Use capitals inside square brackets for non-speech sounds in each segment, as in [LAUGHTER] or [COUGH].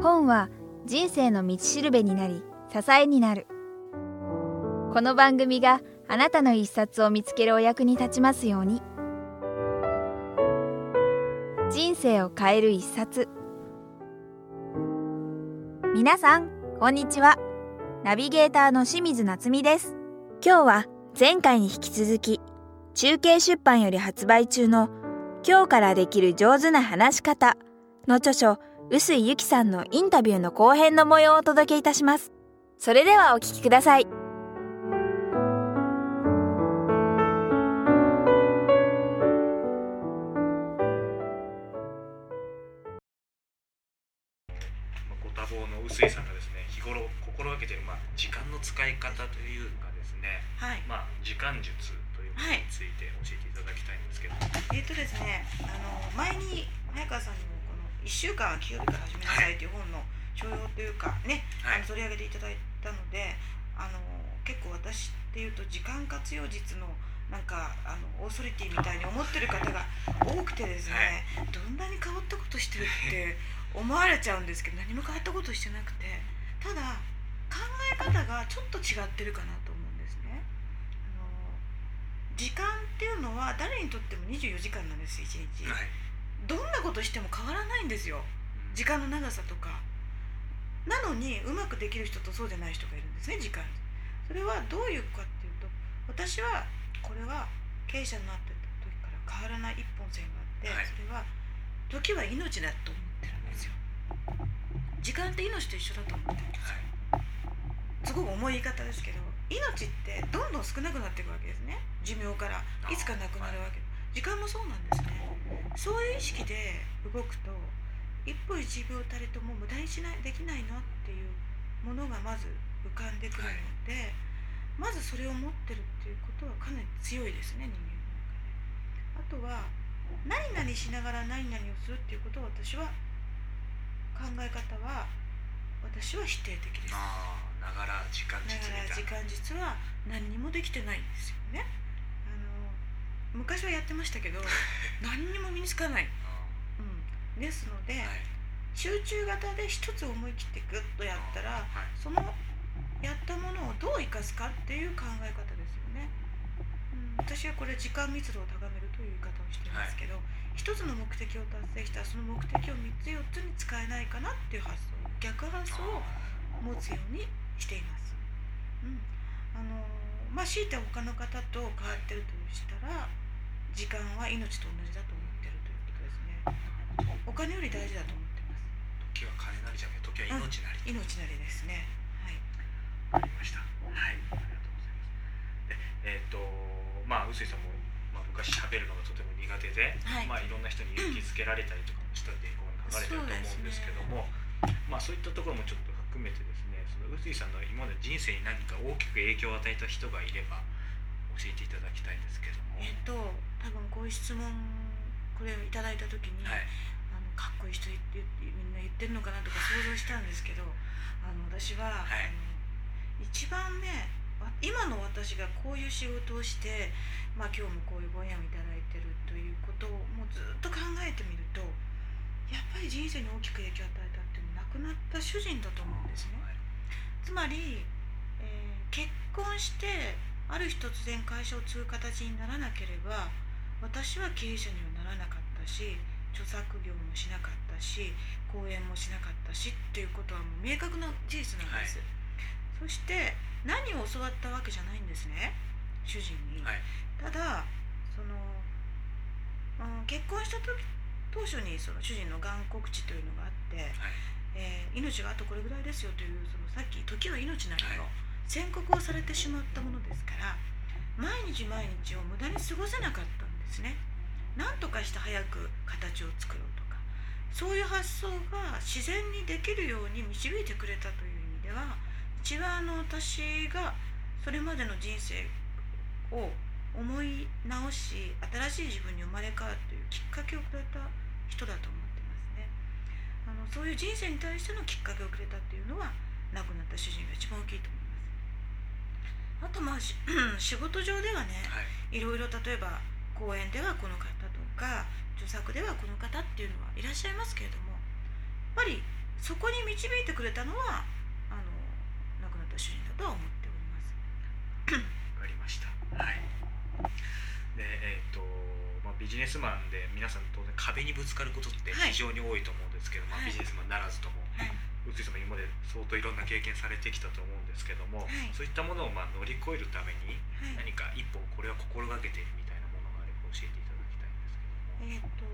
本は人生の道しるべになり支えになる。この番組があなたの一冊を見つけるお役に立ちますように。人生を変える一冊。皆さんこんにちは。ナビゲーターの清水夏美です。今日は前回に引き続き中継出版より発売中の今日からできる上手な話し方の著書臼井由紀さんのインタビューの後編の模様をお届けいたします。それではお聞きください。ご多忙の臼井さんがですね日頃心がけている、まあ、時間の使い方というかですね、はい。まあ、時間術というものについて教えていただきたいんですけど、えっ、とですね、あの前に早川さんにもこの一週間は清日から始めなさいという本の商用というかね、はい。あの取り上げていただいたので、あの結構私っていうと時間活用術のなんかあのオーソリティみたいに思ってる方が多くてですね、どんなに変わったことしてるって思われちゃうんですけど何も変わったことしてなくてただ考え方がちょっと違ってるかなと思うんですね。あの時間っていうのは誰にとっても24時間なんです1日、はいどんなことしても変わらないんですよ。時間の長さとか。なのにうまくできる人とそうでない人がいるんですね時間。それはどういうかっていうと私はこれは経営者になってた時から変わらない一本線があって、はい。それは時は命だと思ってるんですよ。時間って命と一緒だと思ってるんですよ。すごく重い言い方ですけど命ってどんどん少なくなっていくわけですね。寿命から。いつかなくなるわけ、時間もそうなんですねそういう意識で動くと一歩一秒たりとも無駄にしないできないなっていうものがまず浮かんでくるので、まずそれを持ってるっていうことはかなり強いですね人間の中で。あとは何々しながら何々をするっていうことは私は考え方は私は否定的です。ああながら時間実は何にもできてないんですよね昔はやってましたけど [LAUGHS] 何にも身につかない、あうん、ですので、ーはい。集中型で一つ思い切ってグッとやったらはい。そのやったものをどう生かすかっていう考え方ですよね、うん、私はこれ時間密度を高めるという言い方をしてますけど、一つの目的を達成したらその目的を3つ4つに使えないかなっていう発想逆発想を持つようにしています。うん、あのまあ強いて他の方と変わってるとしたら時間は命と同じだと思ってるということですね。お金より大事だと思ってます。時は金なりじゃなくて時は命なり、命なりですね。はい。わかりましたはいありがとうございますでえっ、とまあ臼井さんも、まあ、昔喋るのがとても苦手で、はいまあいろんな人に勇気づけられたりとかもしたってここに書かれてると思うんですけども、まあそういったところもちょっと含めてですねその臼井さんの今まで人生に何か大きく影響を与えた人がいれば教えていただきたいんですけども、えっと多分こういう質問これをいただいた時に、はい。あのかっこいい人言ってみんな言ってるのかなとか想像したんですけどあの私は、はい。あの一番ねわ今の私がこういう仕事をして、まあ、今日もこういうご縁をいただいてるということをもうずっと考えてみるとやっぱり人生に大きく影響を与えたっていうのは亡くなった主人だと思うんですね。つまり、えー結婚してある日突然会社を継ぐ形にならなければ私は経営者にはならなかったし著作業もしなかったし講演もしなかったしっていうことはもう明確な事実なんです、そして何を教わったわけじゃないんですね主人に、はい。ただその、うん、結婚した時当初にその主人のがん告知というのがあって、はい。えー命があとこれぐらいですよというそのさっき「時は命なり」のはい。宣告をされてしまったものですから毎日毎日を無駄に過ごせなかった。んですね。なんとかして早く形を作ろうとか。そういう発想が自然にできるように導いてくれたという意味では一番あの私がそれまでの人生を思い直し新しい自分に生まれ変わるというきっかけをくれた人だと思ってますね。あのそういう人生に対してのきっかけをくれたっていうのは亡くなった主人が一番大きいと思います。あとまあし [CLEARS THROAT] 仕事上ではねはい。いろいろ例えば講演ではこの方とか著作ではこの方っていうのはいらっしゃいますけれどもやっぱりそこに導いてくれたのはあの亡くなった主人だとは思っております。わかりました。はい。でえっ、と、まあ、ビジネスマンで皆さん当然壁にぶつかることってはい。非常に多いと思うんですけど、まあ、はい。ビジネスマンならずともはい、宇津井さんも今まで相当いろんな経験されてきたと思うんですけども、はい。そういったものをまあ乗り越えるためにはい。何か一歩これは心がけているみたい教えていただきたいんですけどもえっ、と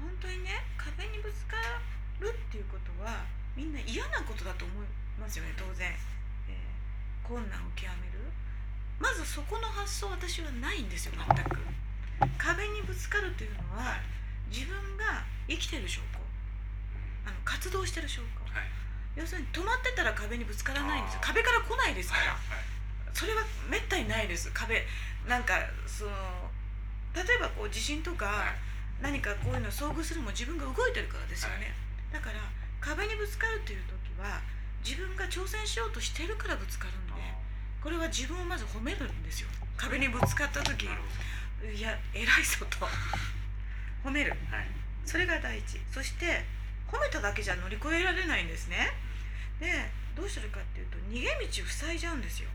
本当にね壁にぶつかるっていうことはみんな嫌なことだと思いますよね当然、えー困難を極める。まずそこの発想私はないんですよ全く。壁にぶつかるというのは自分が生きてる証拠。あの活動してる証拠。はい。要するに止まってたら壁にぶつからないんですよ。壁から来ないですから、はいそれはめったにないです。壁なんかその例えばこう地震とか何かこういうの遭遇するのも自分が動いてるからですよね、だから壁にぶつかるという時は自分が挑戦しようとしてるからぶつかるんでこれは自分をまず褒めるんですよ。壁にぶつかった時いや偉いぞと。[LAUGHS] 褒める。どはい。それが第一。そして褒めただけじゃ乗り越えられないんですね。でどうするかっていうと逃げ道を塞いじゃうんですよ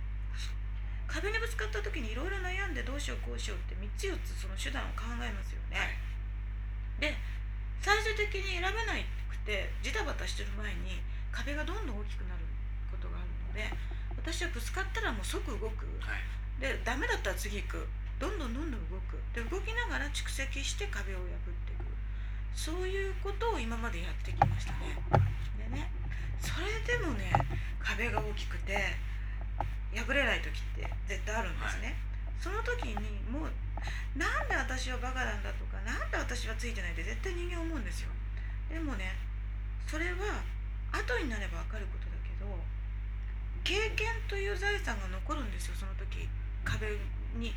壁にぶつかった時にいろいろ悩んでどうしようこうしようって3つ4つその手段を考えますよね、で最終的に選べなくてジタバタしてる前に壁がどんどん大きくなることがあるので私はぶつかったらもう即動く。はい。でダメだったら次行く。どんどんどんどん動く。で動きながら蓄積して壁を破っていく。そういうことを今までやってきましたね。でねそれでもね壁が大きくて破れない時って絶対あるんですね、その時にもうなんで私はバカなんだとかなんで私はついてないって絶対人間思うんですよ。でもねそれは後になれば分かることだけど経験という財産が残るんですよその時。壁に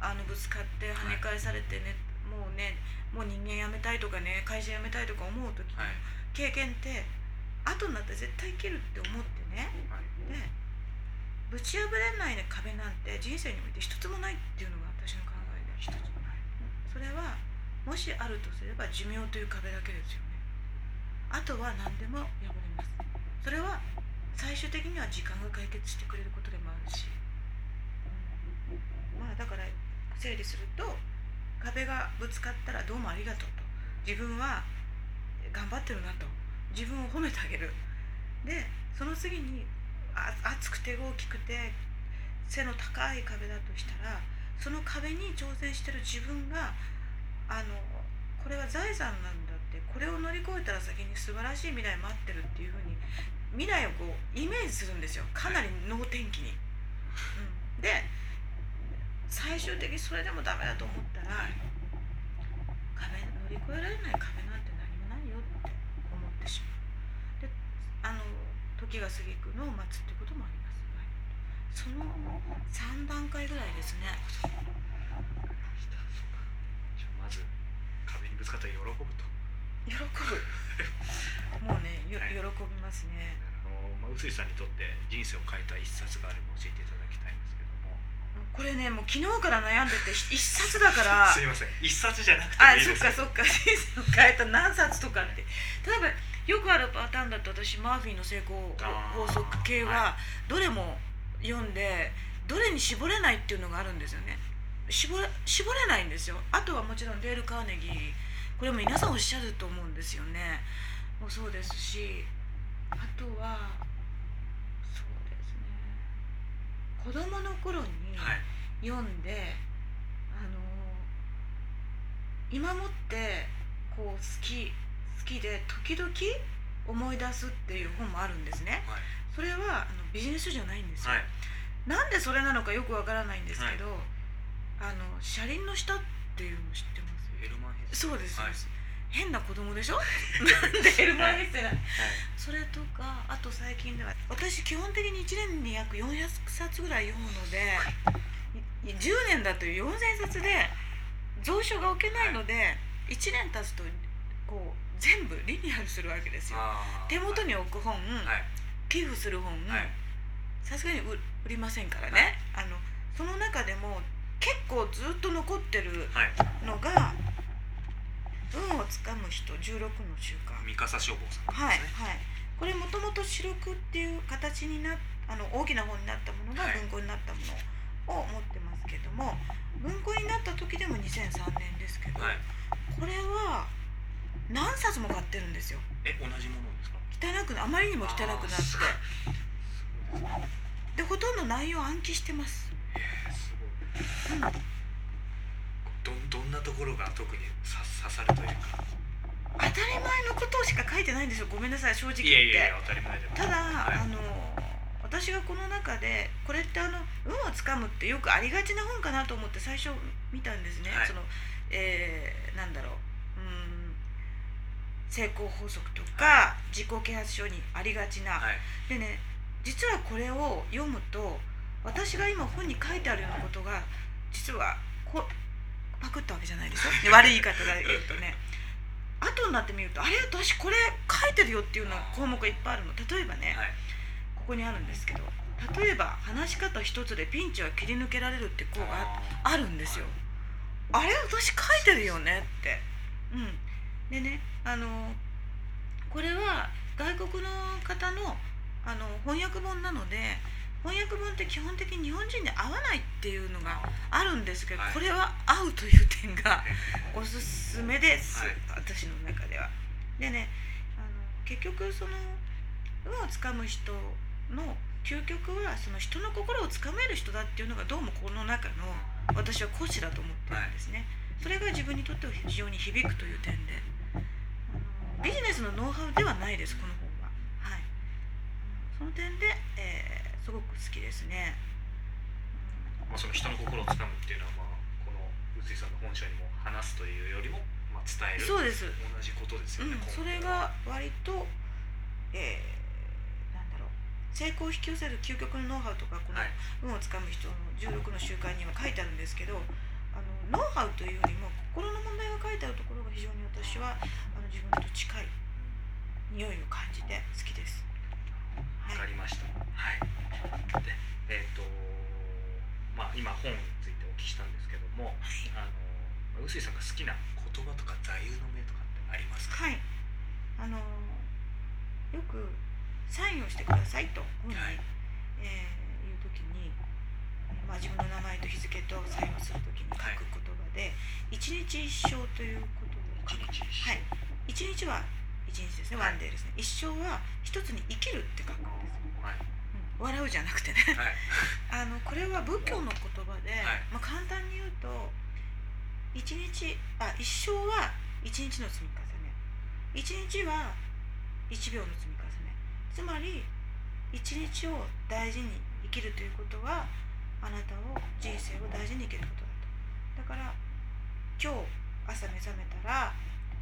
あのぶつかって跳ね返されてね、もうねもう人間辞めたいとかね会社辞めたいとか思う時のはい。経験って後になって絶対生きるって思ってね。はい。でぶち破れない壁なんて人生において一つもないっていうのが私の考えで一つもないそれはもしあるとすれば寿命という壁だけですよね。あとは何でも破れます。それは最終的には時間が解決してくれることでもあるし、まあだから整理すると壁がぶつかったらどうもありがとうと。自分は頑張ってるなと。自分を褒めてあげる。でその次に厚くて大きくて背の高い壁だとしたらその壁に挑戦してる自分があのこれは財産なんだってこれを乗り越えたら先に素晴らしい未来待ってるっていうふうに未来をこうイメージするんですよかなり能天気に。うん、で最終的にそれでもダメだと思ったら壁乗り越えられない壁なんて何もないよって思ってしまう。であの時が過ぎくのを待つってこともあります。はいその3段階ぐらいですね。じゃあまず壁にぶつかったら喜ぶと喜ぶ。[LAUGHS] もうね、よはい喜びますね。あの、まあ、臼井さんにとって人生を変えた一冊があれば教えていただきたいんですけどもこれね、もう昨日から悩んでて一冊だから。[LAUGHS] すいません一冊じゃなくてもあ、いいですそっかそっか、人生を変えた何冊とかって。例えばよくあるパターンだと私マーフィーの成功法則系ははどれも読んでどれに絞れないっていうのがあるんですよね。絞れ絞れないんですよ。あとはもちろんデール・カーネギーこれも皆さんおっしゃると思うんですよね。もうそうですし、あとはそうですね。子供の頃に。はい読んであの今もってこう好き好きで時々思い出すっていう本もあるんですね。はい。それはあのビジネスじゃないんですよ、はい。なんでそれなのかよくわからないんですけど、あの車輪の下っていうの知ってます？エルマンヘッセそうです、はい。変な子供でしょ？[LAUGHS] なんでエルマンヘッセなはい。それとかあと最近では私基本的に1年に約400冊ぐらい読むのでい10年だと4000冊で蔵書が置けないので、1年経つとこう全部リニューアルするわけですよ。手元に置く本、はい。寄付する本はい。さすがに売売りませんからね、あのその中でも結構ずっと残ってるはい。のが運をつかむ人16の習慣。三笠消防さんはいですね。はいこれもともと四録っていう形になあの大きな本になったものがはい。文庫になったものを持ってますけども、文庫になった時でも2003年ですけど、はい。これは何冊も買ってるんですよ。え同じものですか？汚くなあまりにも汚くなって。でほとんど内容暗記してます、えーすごい。うんどんどんなところが特に刺刺さるというか？当たり前のことしか書いてないんですよ。ごめんなさい正直言って。いやいや当たり前でも。ただ、はい。あの私がこの中でこれってあの運をつかむってよくありがちな本かなと思って最初見たんですね、はい。そのえーなんだろう。うん成功法則とか、自己啓発書にありがちな、はい。でね実はこれを読むと私が今本に書いてあるようなことが実はこパクったわけじゃないですよ。で [LAUGHS] 悪い言い方で言うとね。後になってみるとあれ私これ書いてるよっていうような項目がいっぱいあるの。例えばね、はい。ここにあるんですけど例えば話し方一つでピンチは切り抜けられるって項があるんですよ。あれ私書いてるよねって。うん、でねあのこれは外国の方のあの翻訳本なので翻訳本って基本的に日本人に合わないっていうのがあるんですけど、はい。これは合うという点がおすすめです、はい。私の中では。でねあの結局その運をつかむ人の究極はその人の心をつかめる人だっていうのがどうもこの中の私は講師だと思ってるんですね。それが自分にとっては非常に響くという点でビジネスのノウハウではないですこの本は。はい、その点で、えーすごく好きですね。まあ、その人の心をつかむっていうのは、まあ、この臼井さんの本書にも話すというよりも、まあ、伝えるそうです。同じことですよね、うん、それが割と、えーなんだろう。成功を引き寄せる究極のノウハウとかこのはい。運をつかむ人の16の習慣には書いてあるんですけどあのノウハウというよりも心の問題が書いてあるところが非常に私はあの自分と近い匂いを感じて好きです。わかりました。はい。で、えっ、と、まあ今本についてお聞きしたんですけども、あの臼井さんが好きな言葉とか座右の銘とかってありますか？はい、あのよくサインをしてくださいと本に、はいえー言う時に、まあ、自分の名前と日付とサインをする時に書く言葉で「一日一生」ということを書く一日一生はい、一日は一日ですね、はい。ワンデーですね。一生は一つに生きるって書くんですよ、はい。うん、笑うじゃなくてね。はい。[LAUGHS] あのこれは仏教の言葉で、はい。まあ、簡単に言うと一日あ一生は一日の積み重ね。一日は一秒の積み重ね。つまり一日を大事に生きるということはあなたを人生を大事に生きることだと。だから今日朝目覚めたら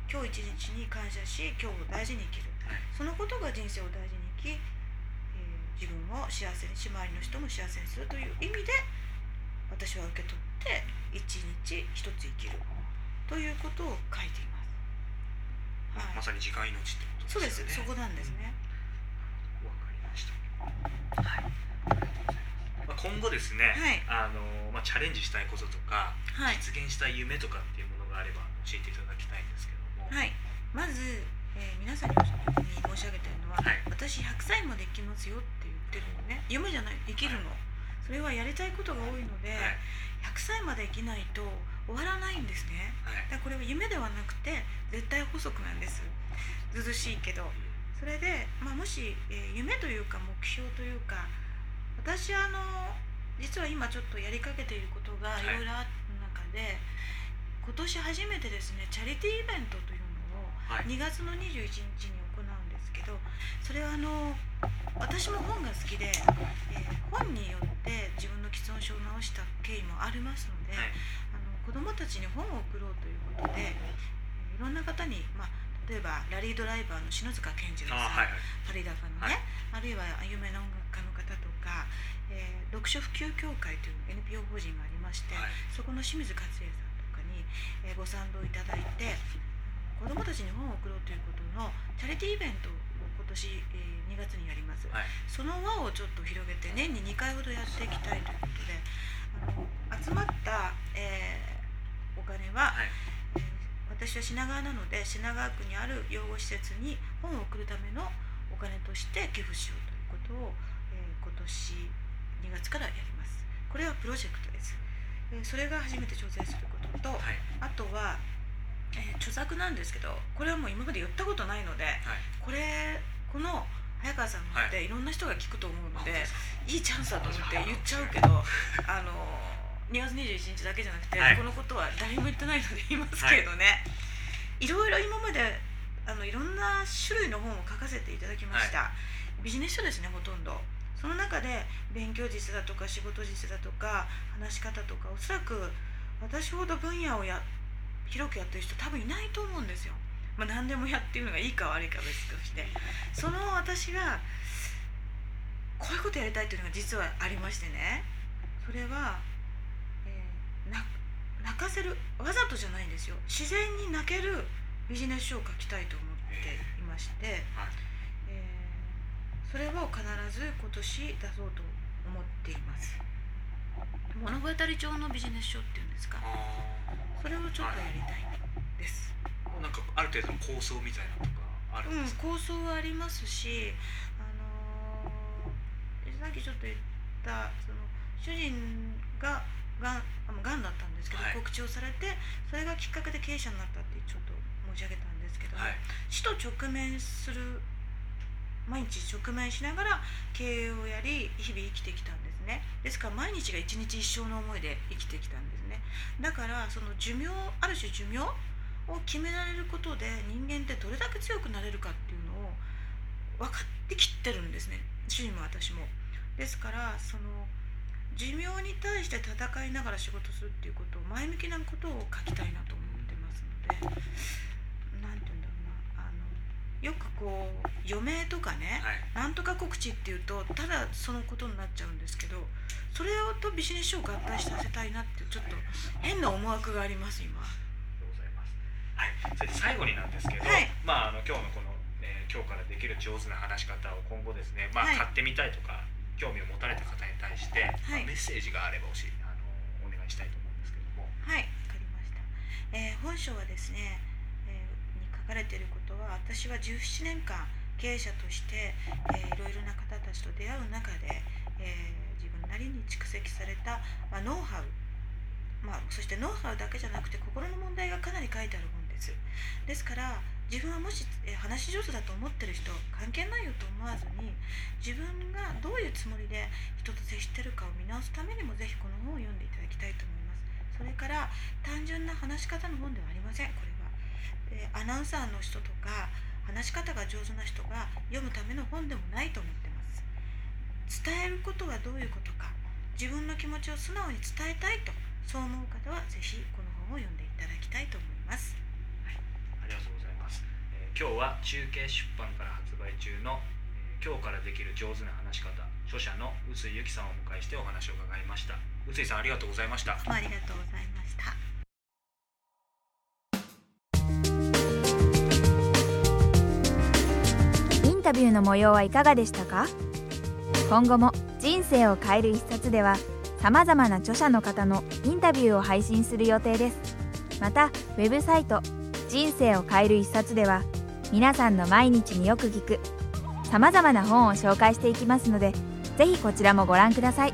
今日一日に感謝し今日を大事に生きるはいそのことが人生を大事に生き、えー自分を幸せにし周りの人も幸せにするという意味で私は受け取って一日一つ生きるということを書いています。はいまさに時間命ってことですよね。そうです、そこなんですね。わかりました。はい。今後ですね、はいあのまあチャレンジしたいこととか、はい、実現したい夢とかっていうものがあれば教えていただきたいんですけども。はい、まず、えー皆さんに申し上げてるのは、はい。私100歳まで生きますよって言ってるのね。夢じゃない？生きるの、それはやりたいことが多いので、はい。100歳まで生きないと終わらないんですね。はい。だからこれは夢ではなくて絶対法則なんです。ずうずうしいけど。それで、まあ、もし、えー夢というか目標というか私あの実は今ちょっとやりかけていることがはいいろいろある中で、今年初めてですねチャリティーイベントという。2月の21日に行うんですけどそれはあの私も本が好きで、えー本によって自分の既存症を治した経緯もありますので、はい。あの子どもたちに本を送ろうということで、えーいろんな方に、まあ、例えばラリードライバーの篠塚健次郎あ、さん、はいはい。パリ高のね、あるいは有名な音楽家の方とか、えー読書普及協会という NPO 法人がありまして、はい。そこの清水克也さんとかに、えーご賛同いただいて子どもたちに本を送ろうということのチャリティーイベントを今年、えー2月にやります、はい。その輪をちょっと広げて年に2回ほどやっていきたいということであの集まった、えーお金は、はい。えー私は品川なので品川区にある養護施設に本を送るためのお金として寄付しようということを、えー、今年2月からやりますこれはプロジェクトです、えー、それが初めて挑戦することと、はい、あとは、えー、著作なんですけどこれはもう今まで言ったことないので、はい、これこの早川さんってい。ろんな人が聞くと思うので、はい、いいチャンスだと思って言っちゃうけどあの2月21日だけじゃなくて、はい、このことは誰も言ってないので言いますけどね、はい、いろいろ今まであのいろんな種類の本を書かせていただきました、はい、ビジネス書ですねほとんど。その中で勉強術だとか仕事術だとか話し方とかおそらく私ほど分野をや広くやってる人多分いないと思うんですよ。まあ、何でもやっていうのがいいか悪いか別として。その私がこういうことやりたいっていうのが実はありましてね。それは、えー、泣かせるわざとじゃないんですよ。自然に泣けるビジネス書を書きたいと思っていまして、えー、それを必ず今年出そうと思っています。物語帳のビジネス書っていうんですかそれをちょっとやりたいです、なんかある程度の構想みたいなとかあるんですか、うん、構想はありますしあのー、さっきちょっと言ったその主人ががんがんだったんですけど、はい、告知をされてそれがきっかけで経営者になったってちょっと申し上げたんですけども、はい、死と直面する毎日直面しながら経営をやり日々生きてきたんですね。ですから毎日が一日一生の思いで生きてきたんです。ねだからその寿命ある種寿命を決められることで人間ってどれだけ強くなれるかっていうのを分かってきてるんですね主人も私も。ですからその寿命に対して戦いながら仕事するっていうことを前向きなことを書きたいなと思ってますのでよくこう余命とかね、はい、なんとか告知っていうとただそのことになっちゃうんですけどそれをとビジネス書を合体させたいなってちょっと変な思惑があります今。はい、それで最後になんですけど、はい、まああの今日のこの、えー、今日からできる上手な話し方を今後ですね、まあ、買ってみたいとか興味を持たれた方に対して、まあ、メッセージがあれば教えあのお願いしたいと思うんですけども。はい。わかりました、えー、本書はですね、書かれていることは私は17年間経営者として、えー、いろいろな方たちと出会う中で、えー、自分なりに蓄積された、まあ、ノウハウまあ、そしてノウハウだけじゃなくて心の問題がかなり書いてある本です。ですから自分はもし、え話し上手だと思ってる人関係ないよと思わずに自分がどういうつもりで人と接してるかを見直すためにもぜひこの本を読んでいただきたいと思います。それから単純な話し方の本ではありません。これは、えアナウンサーの人とか話し方が上手な人が読むための本でもないと思ってます伝えることはどういうことか自分の気持ちを素直に伝えたいとそう思う方はぜひこの本を読んでいただきたいと思います。はい、ありがとうございます。えー、今日は中継出版から発売中の、えー、今日からできる上手な話し方著者の臼井由紀さんをお迎えしてお話を伺いました。臼井さんありがとうございました。ありがとうございました。タビューの模様はいかがでしたか？今後も人生を変える一冊ではさまざまな著者の方のインタビューを配信する予定です。またウェブサイト「人生を変える一冊」では皆さんの毎日によく聞くさまざまな本を紹介していきますのでぜひこちらもご覧ください。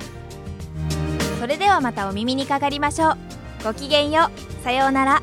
それではまたお耳にかかりましょう。ごきげんよう。さようなら。